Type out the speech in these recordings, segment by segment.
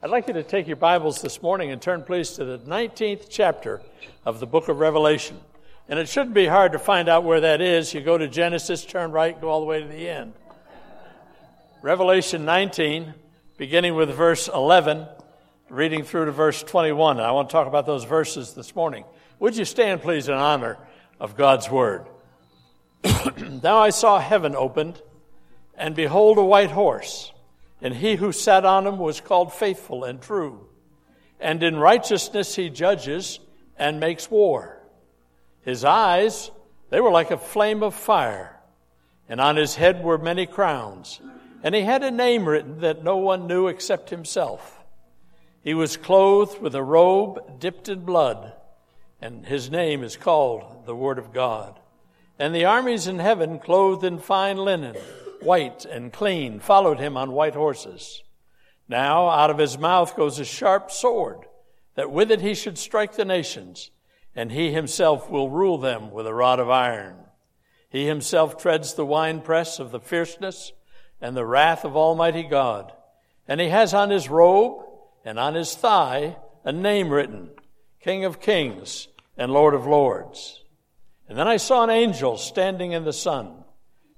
I'd like you to take your Bibles this morning and turn, please, to the 19th chapter of the book of Revelation. And it shouldn't be hard to find out where that is. You go to Genesis, turn right, go all the way to the end. Revelation 19, beginning with verse 11, reading through to verse 21. I want to talk about those verses this morning. Would you stand, please, in honor of God's word? now I saw heaven opened, and behold, a white horse and he who sat on him was called faithful and true. And in righteousness he judges and makes war. His eyes, they were like a flame of fire, and on his head were many crowns. And he had a name written that no one knew except himself. He was clothed with a robe dipped in blood, and his name is called the Word of God. And the armies in heaven, clothed in fine linen, white and clean, followed him on white horses. Now out of his mouth goes a sharp sword, that with it he should strike the nations, and he himself will rule them with a rod of iron. He himself treads the winepress of the fierceness and the wrath of Almighty God. And he has on his robe and on his thigh a name written, King of Kings and Lord of Lords. And then I saw an angel standing in the sun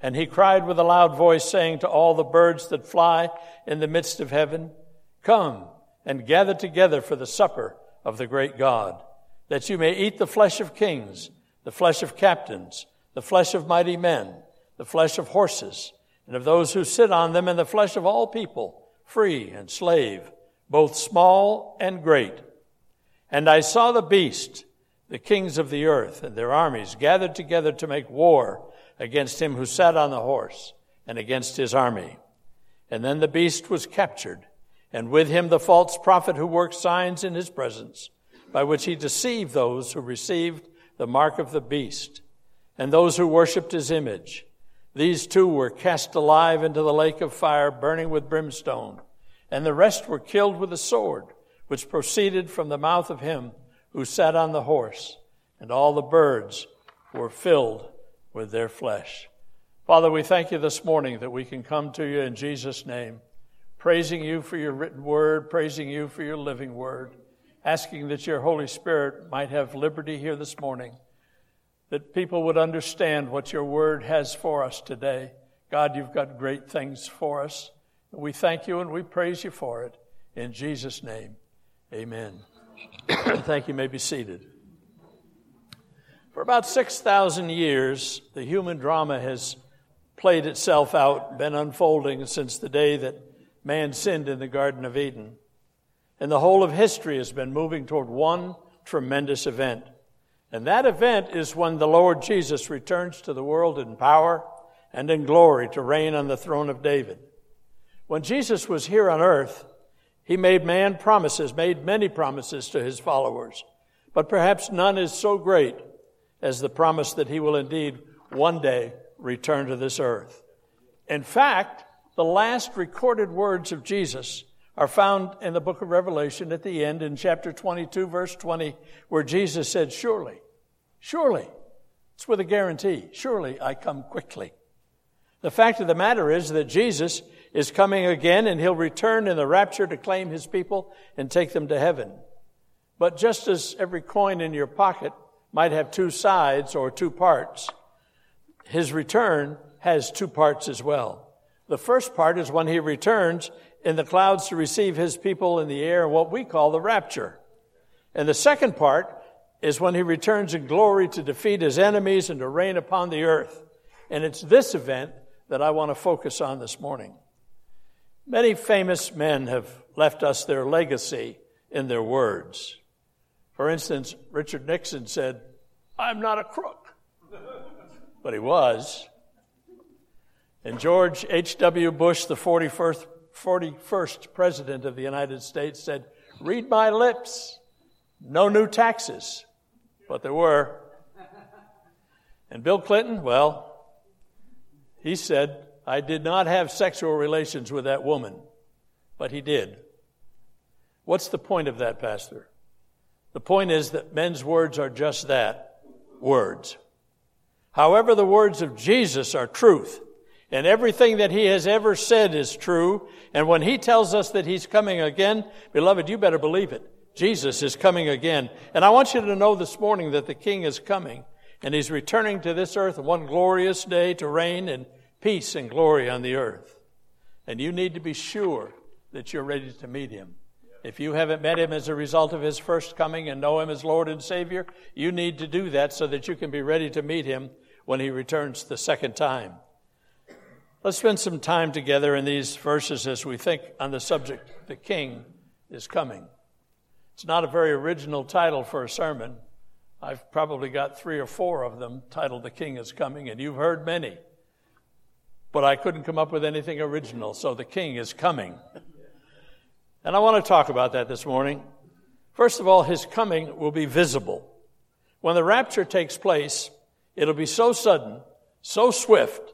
and he cried with a loud voice, saying to all the birds that fly in the midst of heaven, Come and gather together for the supper of the great God, that you may eat the flesh of kings, the flesh of captains, the flesh of mighty men, the flesh of horses, and of those who sit on them, and the flesh of all people, free and slave, both small and great. And I saw the beast, the kings of the earth, and their armies gathered together to make war against him who sat on the horse and against his army. And then the beast was captured, and with him the false prophet who worked signs in his presence, by which he deceived those who received the mark of the beast and those who worshipped his image. These two were cast alive into the lake of fire burning with brimstone, and the rest were killed with a sword, which proceeded from the mouth of him who sat on the horse, and all the birds were filled with their flesh. Father, we thank you this morning that we can come to you in Jesus' name, praising you for your written word, praising you for your living word, asking that your Holy Spirit might have liberty here this morning, that people would understand what your word has for us today. God, you've got great things for us. We thank you and we praise you for it. In Jesus' name, amen. thank you. you may be seated. For about 6,000 years, the human drama has played itself out, been unfolding since the day that man sinned in the Garden of Eden. And the whole of history has been moving toward one tremendous event. And that event is when the Lord Jesus returns to the world in power and in glory to reign on the throne of David. When Jesus was here on earth, he made man promises, made many promises to his followers. But perhaps none is so great as the promise that he will indeed one day return to this earth. In fact, the last recorded words of Jesus are found in the book of Revelation at the end in chapter 22, verse 20, where Jesus said, Surely, surely, it's with a guarantee, surely I come quickly. The fact of the matter is that Jesus is coming again and he'll return in the rapture to claim his people and take them to heaven. But just as every coin in your pocket might have two sides or two parts. His return has two parts as well. The first part is when he returns in the clouds to receive his people in the air, what we call the rapture. And the second part is when he returns in glory to defeat his enemies and to reign upon the earth. And it's this event that I want to focus on this morning. Many famous men have left us their legacy in their words. For instance, Richard Nixon said, I'm not a crook. But he was. And George H.W. Bush, the 41st, 41st president of the United States, said, Read my lips. No new taxes. But there were. And Bill Clinton, well, he said, I did not have sexual relations with that woman. But he did. What's the point of that, Pastor? The point is that men's words are just that words. However, the words of Jesus are truth, And everything that he has ever said is true. And when he tells us that he's coming again, beloved, you better believe it. Jesus is coming again. And I want you to know this morning that the King is coming. And he's returning to this earth one glorious day to reign in peace and glory on the earth. And you need to be sure that you're ready to meet him. If you haven't met him as a result of his first coming and know him as Lord and Savior, you need to do that so that you can be ready to meet him when he returns the second time. Let's spend some time together in these verses as we think on the subject, the King is coming. It's not a very original title for a sermon. I've probably got three or four of them titled The King is Coming, and you've heard many. But I couldn't come up with anything original, so the King is coming. And I want to talk about that this morning. First of all, his coming will be visible. When the rapture takes place, it'll be so sudden, so swift,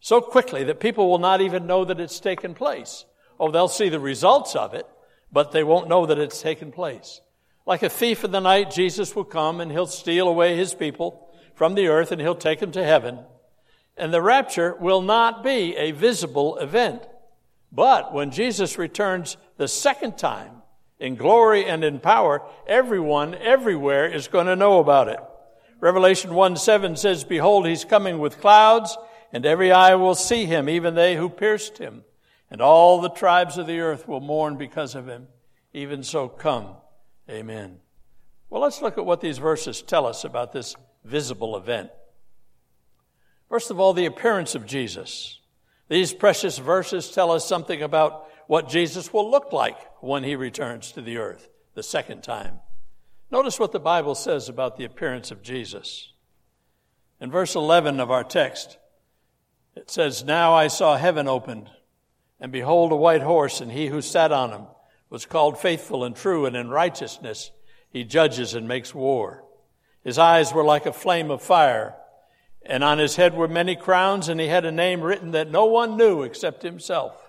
so quickly that people will not even know that it's taken place. Oh, they'll see the results of it, but they won't know that it's taken place. Like a thief in the night, Jesus will come and he'll steal away his people from the earth and he'll take them to heaven. And the rapture will not be a visible event. But when Jesus returns the second time in glory and in power, everyone everywhere is going to know about it. Revelation 1 7 says, Behold, he's coming with clouds, and every eye will see him, even they who pierced him. And all the tribes of the earth will mourn because of him. Even so, come. Amen. Well, let's look at what these verses tell us about this visible event. First of all, the appearance of Jesus. These precious verses tell us something about what Jesus will look like when he returns to the earth the second time. Notice what the Bible says about the appearance of Jesus. In verse 11 of our text, it says, Now I saw heaven opened, and behold, a white horse, and he who sat on him was called faithful and true, and in righteousness he judges and makes war. His eyes were like a flame of fire and on his head were many crowns, and he had a name written that no one knew except himself.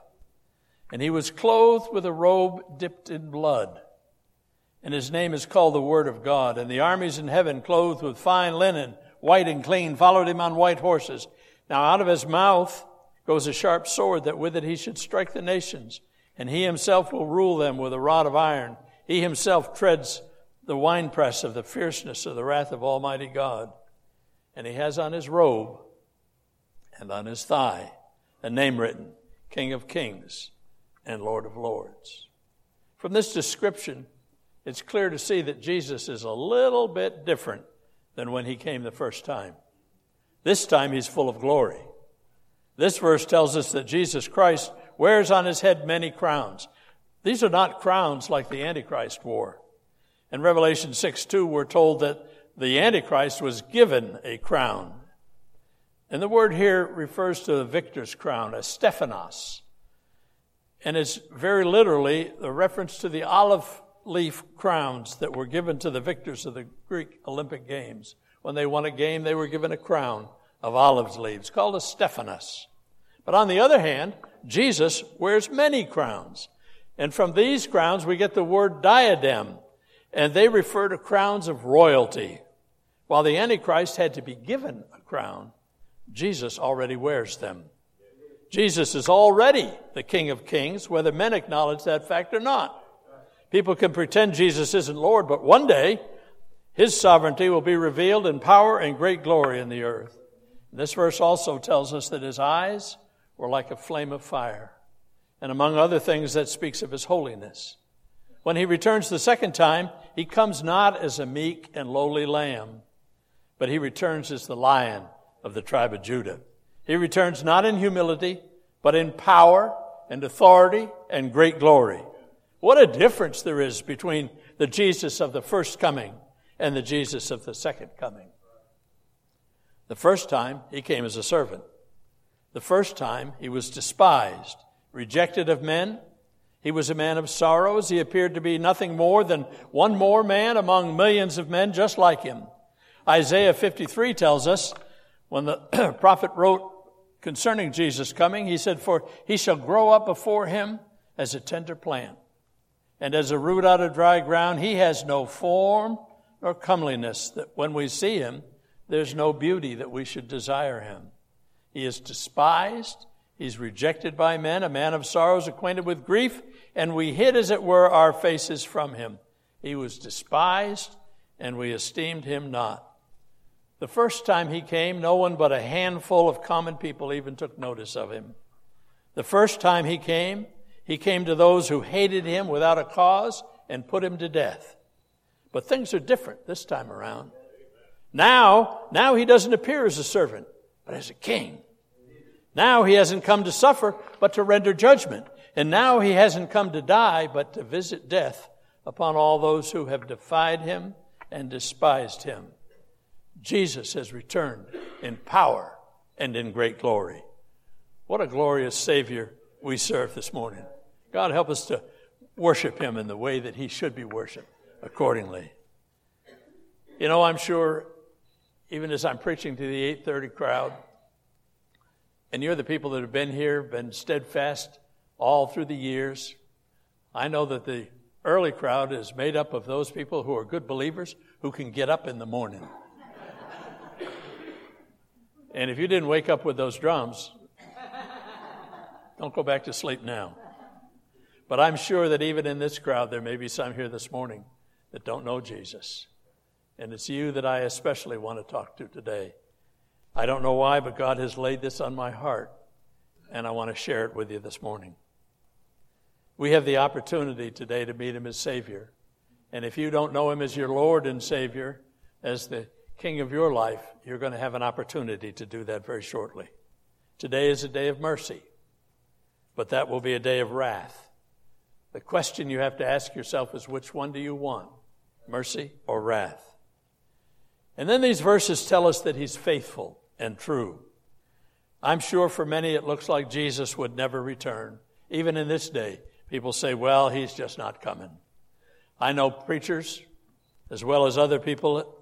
And he was clothed with a robe dipped in blood. And his name is called the Word of God. And the armies in heaven, clothed with fine linen, white and clean, followed him on white horses. Now out of his mouth goes a sharp sword, that with it he should strike the nations. And he himself will rule them with a rod of iron. He himself treads the winepress of the fierceness of the wrath of Almighty God and he has on his robe and on his thigh a name written King of Kings and Lord of Lords. From this description, it's clear to see that Jesus is a little bit different than when he came the first time. This time he's full of glory. This verse tells us that Jesus Christ wears on his head many crowns. These are not crowns like the Antichrist wore. In Revelation 6 2, we're told that the Antichrist was given a crown. And the word here refers to the victor's crown, a Stephanos. And it's very literally the reference to the olive leaf crowns that were given to the victors of the Greek Olympic Games. When they won a game, they were given a crown of olive leaves called a Stephanos. But on the other hand, Jesus wears many crowns. And from these crowns, we get the word diadem. And they refer to crowns of royalty. While the Antichrist had to be given a crown, Jesus already wears them. Jesus is already the King of Kings, whether men acknowledge that fact or not. People can pretend Jesus isn't Lord, but one day his sovereignty will be revealed in power and great glory in the earth. This verse also tells us that his eyes were like a flame of fire. And among other things, that speaks of his holiness. When he returns the second time, he comes not as a meek and lowly lamb, but he returns as the lion of the tribe of Judah. He returns not in humility, but in power and authority and great glory. What a difference there is between the Jesus of the first coming and the Jesus of the second coming. The first time, he came as a servant. The first time, he was despised, rejected of men. He was a man of sorrows. He appeared to be nothing more than one more man among millions of men just like him. Isaiah 53 tells us when the prophet wrote concerning Jesus coming, he said, For he shall grow up before him as a tender plant, and as a root out of dry ground. He has no form nor comeliness that when we see him, there's no beauty that we should desire him. He is despised He's rejected by men, a man of sorrows, acquainted with grief, and we hid, as it were, our faces from him. He was despised, and we esteemed him not. The first time he came, no one but a handful of common people even took notice of him. The first time he came, he came to those who hated him without a cause and put him to death. But things are different this time around. Now, now he doesn't appear as a servant, but as a king. Now he hasn't come to suffer, but to render judgment. And now he hasn't come to die, but to visit death upon all those who have defied him and despised him. Jesus has returned in power and in great glory. What a glorious Savior we serve this morning. God help us to worship him in the way that he should be worshiped accordingly. You know, I'm sure even as I'm preaching to the 830 crowd, and you're the people that have been here, been steadfast all through the years. I know that the early crowd is made up of those people who are good believers who can get up in the morning. And if you didn't wake up with those drums, don't go back to sleep now. But I'm sure that even in this crowd, there may be some here this morning that don't know Jesus. And it's you that I especially want to talk to today. I don't know why, but God has laid this on my heart, and I want to share it with you this morning. We have the opportunity today to meet Him as Savior. And if you don't know Him as your Lord and Savior, as the King of your life, you're going to have an opportunity to do that very shortly. Today is a day of mercy, but that will be a day of wrath. The question you have to ask yourself is which one do you want, mercy or wrath? And then these verses tell us that He's faithful and true. I'm sure for many it looks like Jesus would never return. Even in this day, people say, well, he's just not coming. I know preachers, as well as other people,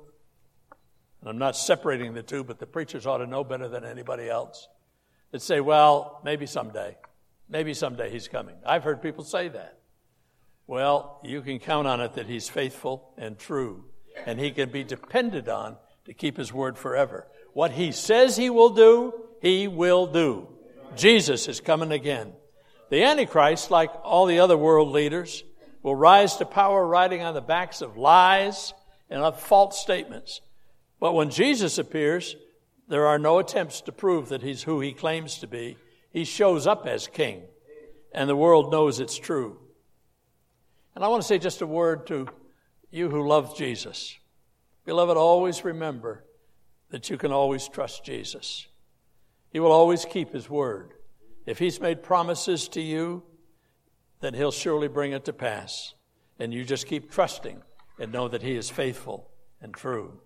and I'm not separating the two, but the preachers ought to know better than anybody else, that say, well, maybe someday. Maybe someday he's coming. I've heard people say that. Well, you can count on it that he's faithful and true, and he can be depended on to keep his word forever. What he says he will do, he will do. Jesus is coming again. The Antichrist, like all the other world leaders, will rise to power riding on the backs of lies and of false statements. But when Jesus appears, there are no attempts to prove that he's who he claims to be. He shows up as king, and the world knows it's true. And I want to say just a word to you who love Jesus. Beloved, always remember that you can always trust Jesus. He will always keep His word. If He's made promises to you, then He'll surely bring it to pass. And you just keep trusting and know that He is faithful and true.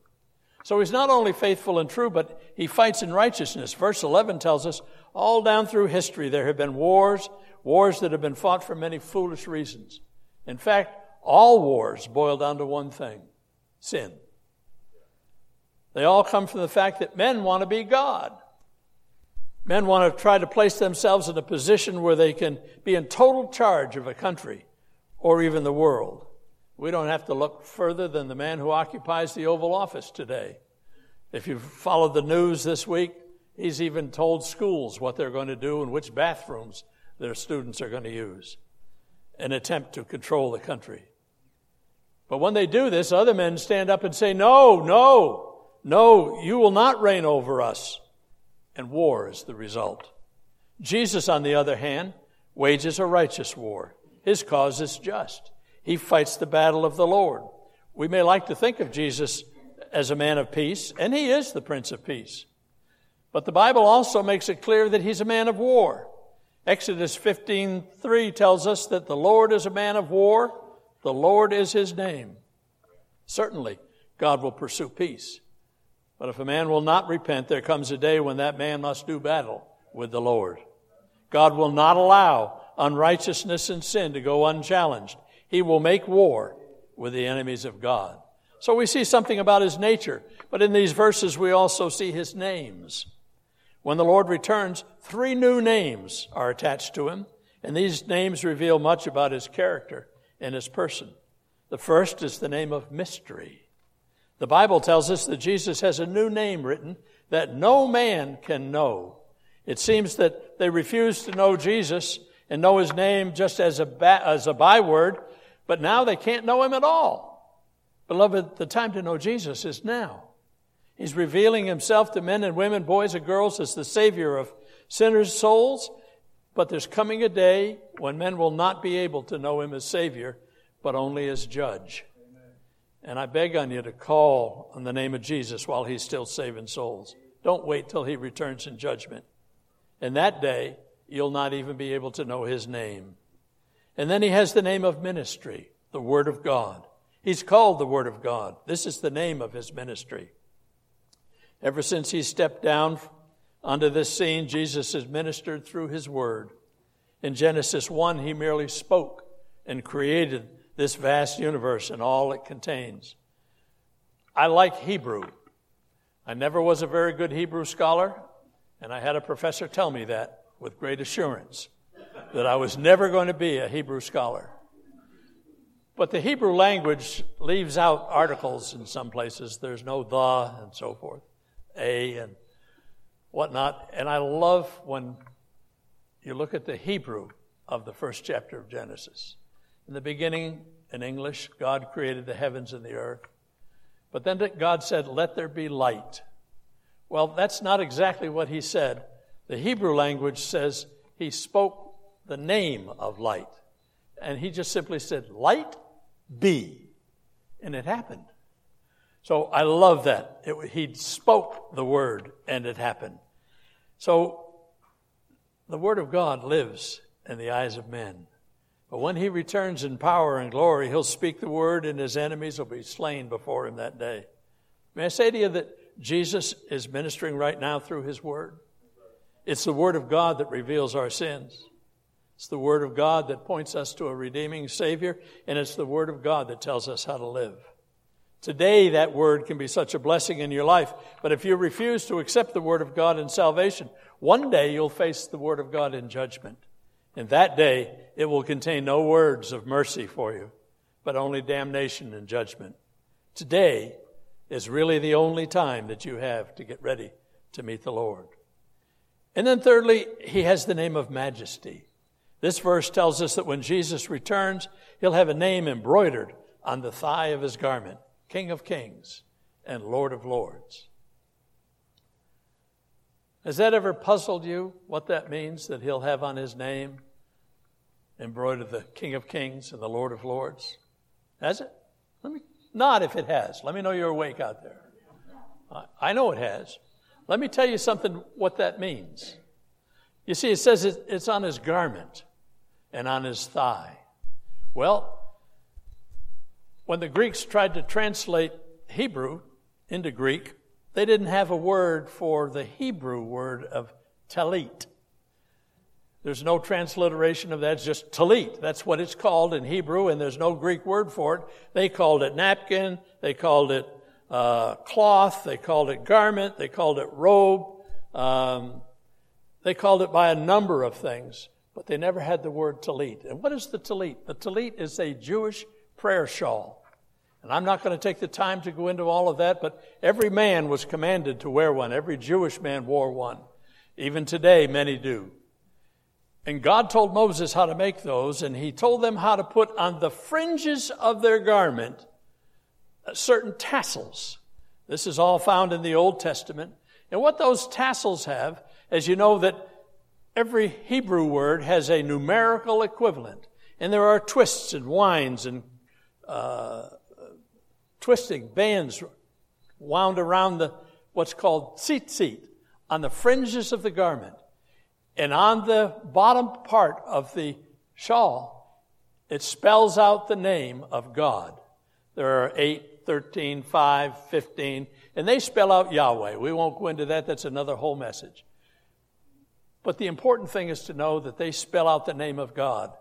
So He's not only faithful and true, but He fights in righteousness. Verse 11 tells us all down through history there have been wars, wars that have been fought for many foolish reasons. In fact, all wars boil down to one thing sin. They all come from the fact that men want to be God. Men want to try to place themselves in a position where they can be in total charge of a country or even the world. We don't have to look further than the man who occupies the Oval Office today. If you've followed the news this week, he's even told schools what they're going to do and which bathrooms their students are going to use. An attempt to control the country. But when they do this, other men stand up and say, No, no, no, you will not reign over us. And war is the result. Jesus, on the other hand, wages a righteous war. His cause is just. He fights the battle of the Lord. We may like to think of Jesus as a man of peace, and he is the Prince of Peace. But the Bible also makes it clear that he's a man of war. Exodus 15:3 tells us that the Lord is a man of war, the Lord is his name. Certainly, God will pursue peace. But if a man will not repent, there comes a day when that man must do battle with the Lord. God will not allow unrighteousness and sin to go unchallenged. He will make war with the enemies of God. So we see something about his nature, but in these verses we also see his names. When the Lord returns, three new names are attached to him, and these names reveal much about his character and his person. The first is the name of mystery. The Bible tells us that Jesus has a new name written that no man can know. It seems that they refused to know Jesus and know his name just as a, ba- as a byword, but now they can't know him at all. Beloved, the time to know Jesus is now. He's revealing himself to men and women, boys and girls, as the Savior of sinners' souls. But there's coming a day when men will not be able to know him as Savior, but only as Judge. And I beg on you to call on the name of Jesus while he's still saving souls. Don't wait till he returns in judgment. In that day, you'll not even be able to know his name. And then he has the name of ministry, the Word of God. He's called the Word of God. This is the name of his ministry. Ever since he stepped down onto this scene, Jesus has ministered through his Word. In Genesis 1, he merely spoke and created this vast universe and all it contains. I like Hebrew. I never was a very good Hebrew scholar, and I had a professor tell me that with great assurance that I was never going to be a Hebrew scholar. But the Hebrew language leaves out articles in some places. There's no the and so forth, a and whatnot. And I love when you look at the Hebrew of the first chapter of Genesis. In the beginning, in English, God created the heavens and the earth. But then God said, Let there be light. Well, that's not exactly what he said. The Hebrew language says he spoke the name of light. And he just simply said, Light be. And it happened. So I love that. It, he spoke the word and it happened. So the word of God lives in the eyes of men. But when he returns in power and glory, he'll speak the word and his enemies will be slain before him that day. May I say to you that Jesus is ministering right now through his word? It's the Word of God that reveals our sins. It's the Word of God that points us to a redeeming Savior, and it's the Word of God that tells us how to live. Today, that Word can be such a blessing in your life, but if you refuse to accept the Word of God in salvation, one day you'll face the Word of God in judgment. And that day, it will contain no words of mercy for you, but only damnation and judgment. Today is really the only time that you have to get ready to meet the Lord. And then thirdly, he has the name of majesty. This verse tells us that when Jesus returns, he'll have a name embroidered on the thigh of his garment King of Kings and Lord of Lords. Has that ever puzzled you what that means that he'll have on his name embroidered the King of Kings and the Lord of Lords? Has it? Let me nod if it has. Let me know you're awake out there. I know it has. Let me tell you something what that means. You see, it says it's on his garment and on his thigh. Well, when the Greeks tried to translate Hebrew into Greek, they didn't have a word for the Hebrew word of talit. There's no transliteration of that, it's just talit. That's what it's called in Hebrew, and there's no Greek word for it. They called it napkin, they called it uh, cloth, they called it garment, they called it robe, um, they called it by a number of things, but they never had the word talit. And what is the talit? The talit is a Jewish prayer shawl. And I'm not going to take the time to go into all of that, but every man was commanded to wear one. Every Jewish man wore one. Even today, many do. And God told Moses how to make those, and he told them how to put on the fringes of their garment uh, certain tassels. This is all found in the Old Testament. And what those tassels have, as you know that every Hebrew word has a numerical equivalent. And there are twists and winds and uh, twisting bands wound around the what's called tzitzit on the fringes of the garment. And on the bottom part of the shawl, it spells out the name of God. There are eight 13, 5, 15, and they spell out Yahweh. We won't go into that, that's another whole message. But the important thing is to know that they spell out the name of God,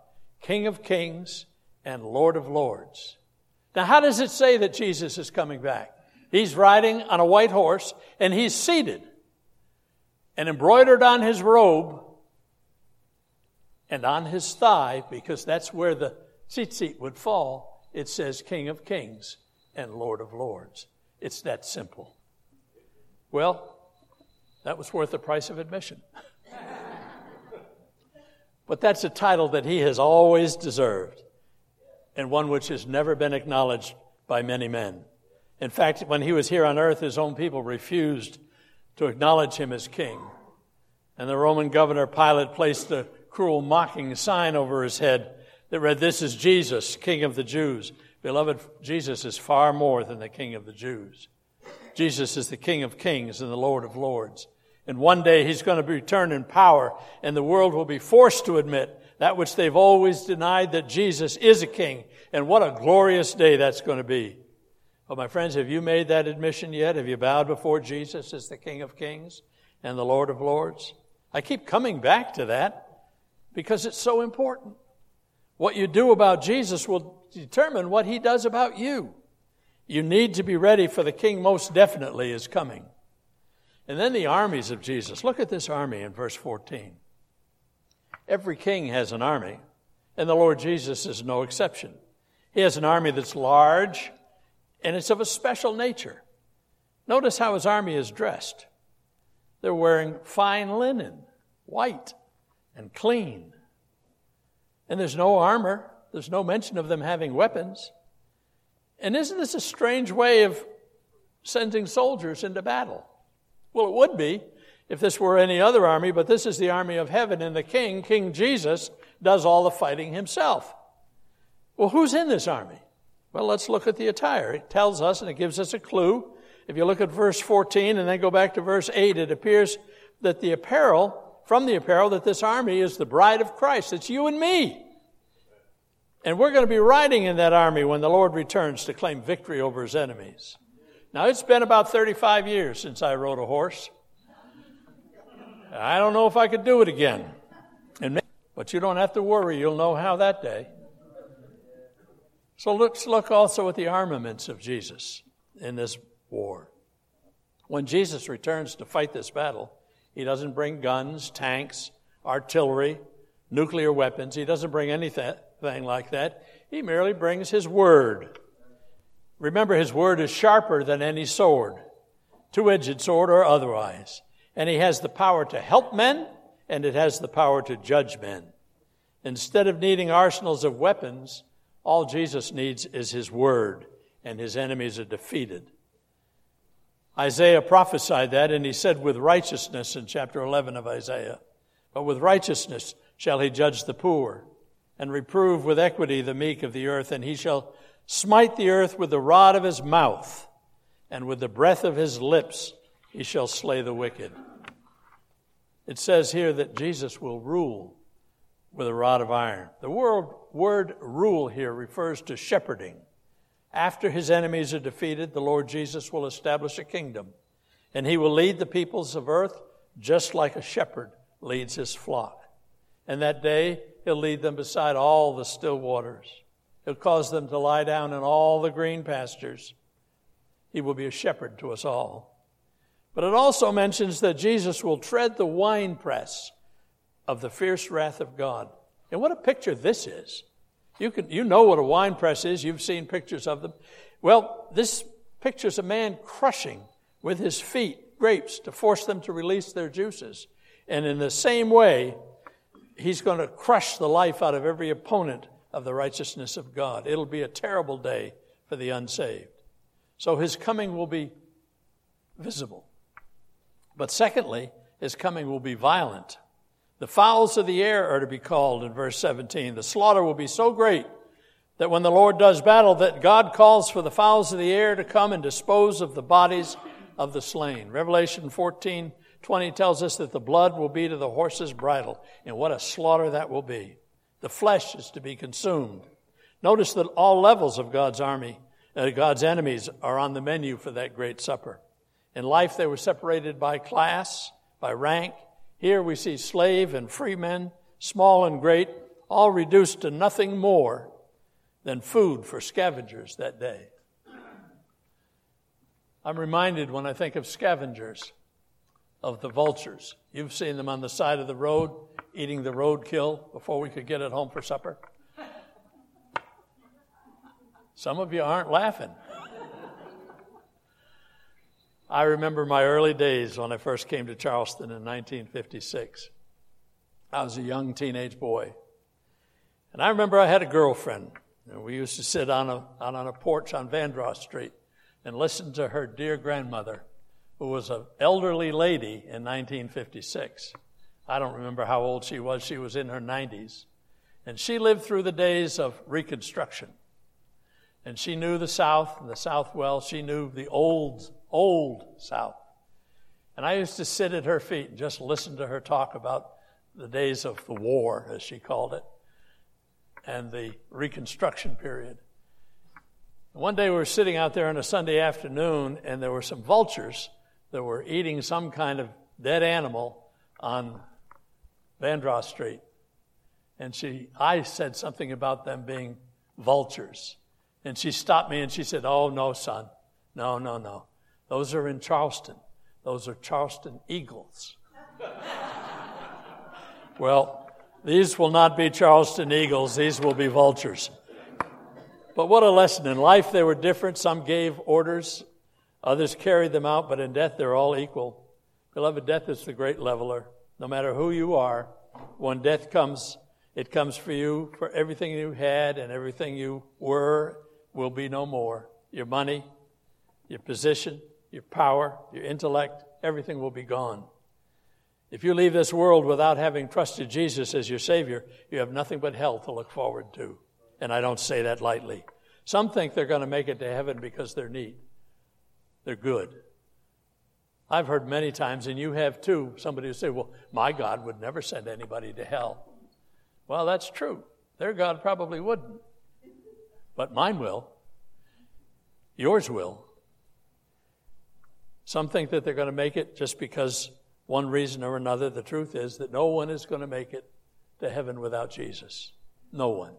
King of Kings and Lord of Lords. Now, how does it say that Jesus is coming back? He's riding on a white horse and he's seated and embroidered on his robe and on his thigh, because that's where the tzitzit would fall, it says King of Kings and Lord of Lords. It's that simple. Well, that was worth the price of admission. But that's a title that he has always deserved and one which has never been acknowledged by many men. In fact, when he was here on earth, his own people refused to acknowledge him as king. And the Roman governor Pilate placed a cruel mocking sign over his head that read, This is Jesus, King of the Jews. Beloved, Jesus is far more than the King of the Jews. Jesus is the King of kings and the Lord of lords. And one day he's going to return in power, and the world will be forced to admit that which they've always denied that Jesus is a king. And what a glorious day that's going to be. Well, my friends, have you made that admission yet? Have you bowed before Jesus as the King of kings and the Lord of lords? I keep coming back to that because it's so important. What you do about Jesus will determine what he does about you. You need to be ready for the king most definitely is coming. And then the armies of Jesus. Look at this army in verse 14. Every king has an army, and the Lord Jesus is no exception. He has an army that's large, and it's of a special nature. Notice how his army is dressed. They're wearing fine linen, white and clean. And there's no armor, there's no mention of them having weapons. And isn't this a strange way of sending soldiers into battle? Well, it would be if this were any other army, but this is the army of heaven, and the king, King Jesus, does all the fighting himself. Well, who's in this army? Well, let's look at the attire. It tells us and it gives us a clue. If you look at verse 14 and then go back to verse 8, it appears that the apparel, from the apparel, that this army is the bride of Christ. It's you and me. And we're going to be riding in that army when the Lord returns to claim victory over his enemies. Now, it's been about 35 years since I rode a horse. I don't know if I could do it again. And but you don't have to worry, you'll know how that day. So let's look also at the armaments of Jesus in this war. When Jesus returns to fight this battle, he doesn't bring guns, tanks, artillery, nuclear weapons. He doesn't bring anything like that. He merely brings his word. Remember, his word is sharper than any sword, two edged sword or otherwise. And he has the power to help men, and it has the power to judge men. Instead of needing arsenals of weapons, all Jesus needs is his word, and his enemies are defeated. Isaiah prophesied that, and he said, with righteousness in chapter 11 of Isaiah, but with righteousness shall he judge the poor, and reprove with equity the meek of the earth, and he shall smite the earth with the rod of his mouth, and with the breath of his lips he shall slay the wicked. It says here that Jesus will rule with a rod of iron. The word, word rule here refers to shepherding. After his enemies are defeated, the Lord Jesus will establish a kingdom, and he will lead the peoples of earth just like a shepherd leads his flock. And that day, he'll lead them beside all the still waters. He'll cause them to lie down in all the green pastures. He will be a shepherd to us all. But it also mentions that Jesus will tread the winepress of the fierce wrath of God. And what a picture this is. You, can, you know what a wine press is. You've seen pictures of them. Well, this pictures a man crushing with his feet grapes to force them to release their juices. And in the same way, he's going to crush the life out of every opponent of the righteousness of God. It'll be a terrible day for the unsaved. So his coming will be visible. But secondly, his coming will be violent. The fowls of the air are to be called in verse 17. The slaughter will be so great that when the Lord does battle, that God calls for the fowls of the air to come and dispose of the bodies of the slain. Revelation 14, 20 tells us that the blood will be to the horse's bridle, and what a slaughter that will be. The flesh is to be consumed. Notice that all levels of God's army, uh, God's enemies, are on the menu for that great supper. In life, they were separated by class, by rank, here we see slave and free men, small and great, all reduced to nothing more than food for scavengers that day. I'm reminded when I think of scavengers of the vultures. You've seen them on the side of the road eating the roadkill before we could get it home for supper. Some of you aren't laughing. I remember my early days when I first came to Charleston in 1956. I was a young teenage boy. And I remember I had a girlfriend. And we used to sit on a, on a porch on Vanderhorst Street and listen to her dear grandmother, who was an elderly lady in 1956. I don't remember how old she was. She was in her 90s. And she lived through the days of Reconstruction. And she knew the South and the South well. She knew the old, old South. And I used to sit at her feet and just listen to her talk about the days of the war, as she called it, and the Reconstruction period. One day we were sitting out there on a Sunday afternoon, and there were some vultures that were eating some kind of dead animal on Vanderhorst Street. And she, I said something about them being vultures. And she stopped me and she said, Oh, no, son. No, no, no. Those are in Charleston. Those are Charleston Eagles. well, these will not be Charleston Eagles, these will be vultures. But what a lesson. In life, they were different. Some gave orders, others carried them out, but in death, they're all equal. Beloved, death is the great leveler. No matter who you are, when death comes, it comes for you, for everything you had and everything you were will be no more. Your money, your position, your power, your intellect, everything will be gone. If you leave this world without having trusted Jesus as your Savior, you have nothing but hell to look forward to. And I don't say that lightly. Some think they're going to make it to heaven because they're neat, they're good. I've heard many times, and you have too, somebody who say, Well, my God would never send anybody to hell. Well, that's true. Their God probably wouldn't. But mine will. Yours will. Some think that they're going to make it just because one reason or another. The truth is that no one is going to make it to heaven without Jesus. No one.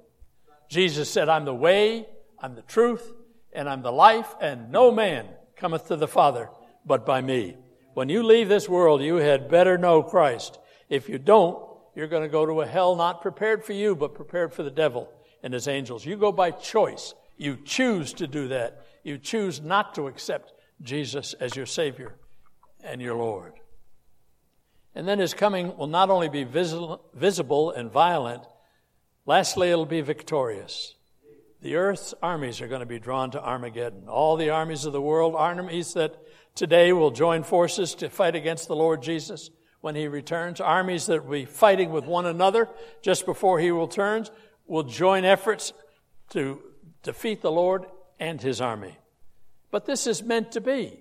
Jesus said, I'm the way, I'm the truth, and I'm the life, and no man cometh to the Father but by me. When you leave this world, you had better know Christ. If you don't, you're going to go to a hell not prepared for you, but prepared for the devil and his angels. You go by choice. You choose to do that. You choose not to accept Jesus as your Savior and your Lord. And then his coming will not only be visible and violent, lastly, it'll be victorious. The earth's armies are going to be drawn to Armageddon. All the armies of the world, armies that today will join forces to fight against the Lord Jesus when he returns. Armies that will be fighting with one another just before he returns will join efforts to defeat the Lord and his army. But this is meant to be.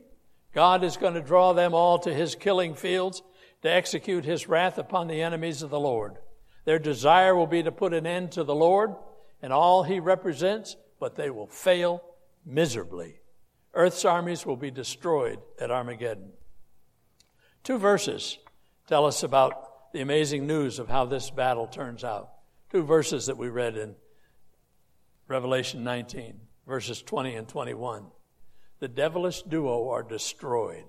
God is going to draw them all to his killing fields to execute his wrath upon the enemies of the Lord. Their desire will be to put an end to the Lord and all he represents, but they will fail miserably. Earth's armies will be destroyed at Armageddon. Two verses tell us about the amazing news of how this battle turns out. Two verses that we read in Revelation 19, verses 20 and 21 the devilish duo are destroyed.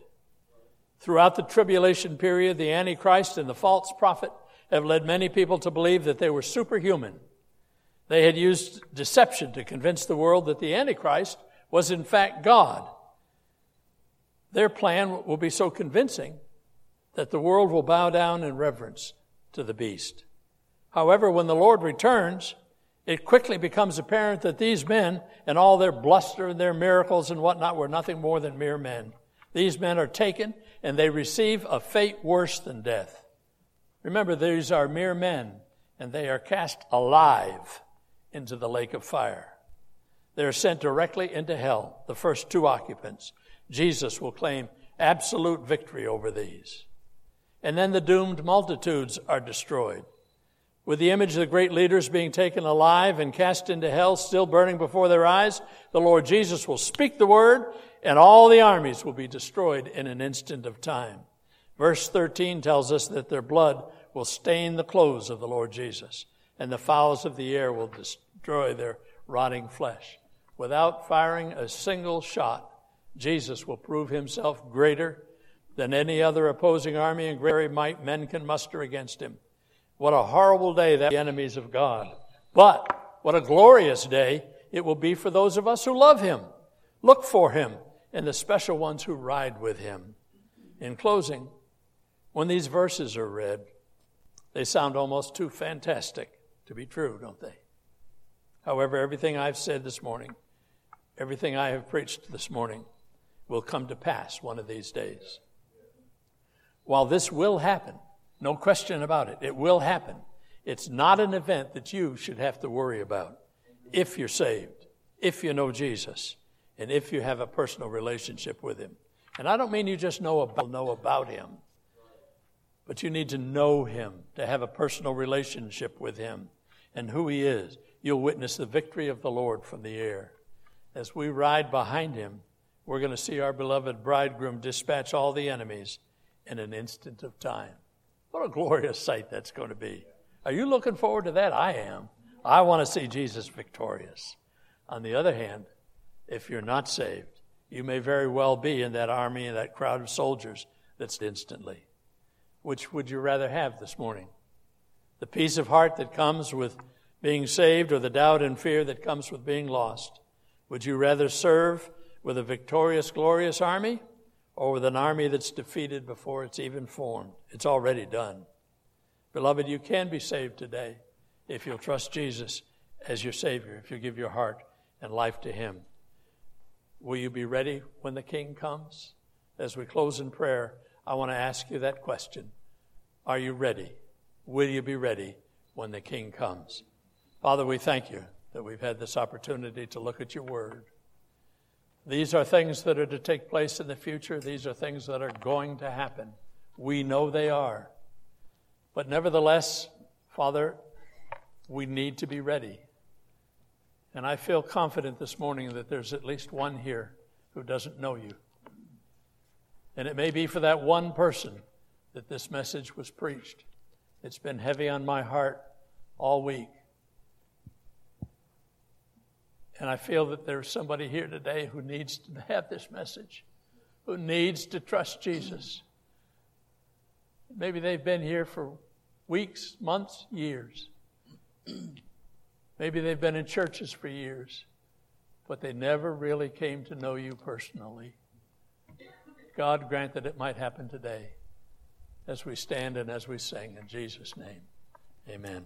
Throughout the tribulation period, the Antichrist and the false prophet have led many people to believe that they were superhuman. They had used deception to convince the world that the Antichrist was in fact God. Their plan will be so convincing that the world will bow down in reverence to the beast. However, when the Lord returns, it quickly becomes apparent that these men and all their bluster and their miracles and whatnot were nothing more than mere men. These men are taken and they receive a fate worse than death. Remember, these are mere men and they are cast alive into the lake of fire. They are sent directly into hell, the first two occupants. Jesus will claim absolute victory over these. And then the doomed multitudes are destroyed. With the image of the great leaders being taken alive and cast into hell, still burning before their eyes, the Lord Jesus will speak the word, and all the armies will be destroyed in an instant of time. Verse 13 tells us that their blood will stain the clothes of the Lord Jesus, and the fowls of the air will destroy their rotting flesh. Without firing a single shot, Jesus will prove himself greater than any other opposing army and greater might men can muster against him. What a horrible day that the enemies of God. But what a glorious day it will be for those of us who love him, look for him, and the special ones who ride with him. In closing, when these verses are read, They sound almost too fantastic to be true, don't they? However, everything I've said this morning, everything I have preached this morning, will come to pass one of these days. While this will happen, no question about it, it will happen. It's not an event that you should have to worry about if you're saved, if you know Jesus, and if you have a personal relationship with Him. And I don't mean you just know about, know about Him, but you need to know Him, to have a personal relationship with Him and who He is. You'll witness the victory of the Lord from the air. As we ride behind Him, we're going to see our beloved bridegroom dispatch all the enemies in an instant of time. What a glorious sight that's going to be. Are you looking forward to that? I am. I want to see Jesus victorious. On the other hand, if you're not saved, you may very well be in that army and that crowd of soldiers that's instantly. Which would you rather have this morning? The peace of heart that comes with being saved or the doubt and fear that comes with being lost? Would you rather serve with a victorious, glorious army or with an army that's defeated before it's even formed? It's already done. Beloved, you can be saved today if you'll trust Jesus as your Savior, if you give your heart and life to Him. Will you be ready when the King comes? As we close in prayer, I want to ask you that question Are you ready? Will you be ready when the King comes? Father, we thank you that we've had this opportunity to look at your word. These are things that are to take place in the future, these are things that are going to happen. We know they are. But nevertheless, Father, we need to be ready. And I feel confident this morning that there's at least one here who doesn't know you. And it may be for that one person that this message was preached. It's been heavy on my heart all week. And I feel that there's somebody here today who needs to have this message, who needs to trust Jesus. Maybe they've been here for weeks, months, years. Maybe they've been in churches for years, but they never really came to know you personally. God grant that it might happen today as we stand and as we sing in Jesus' name. Amen.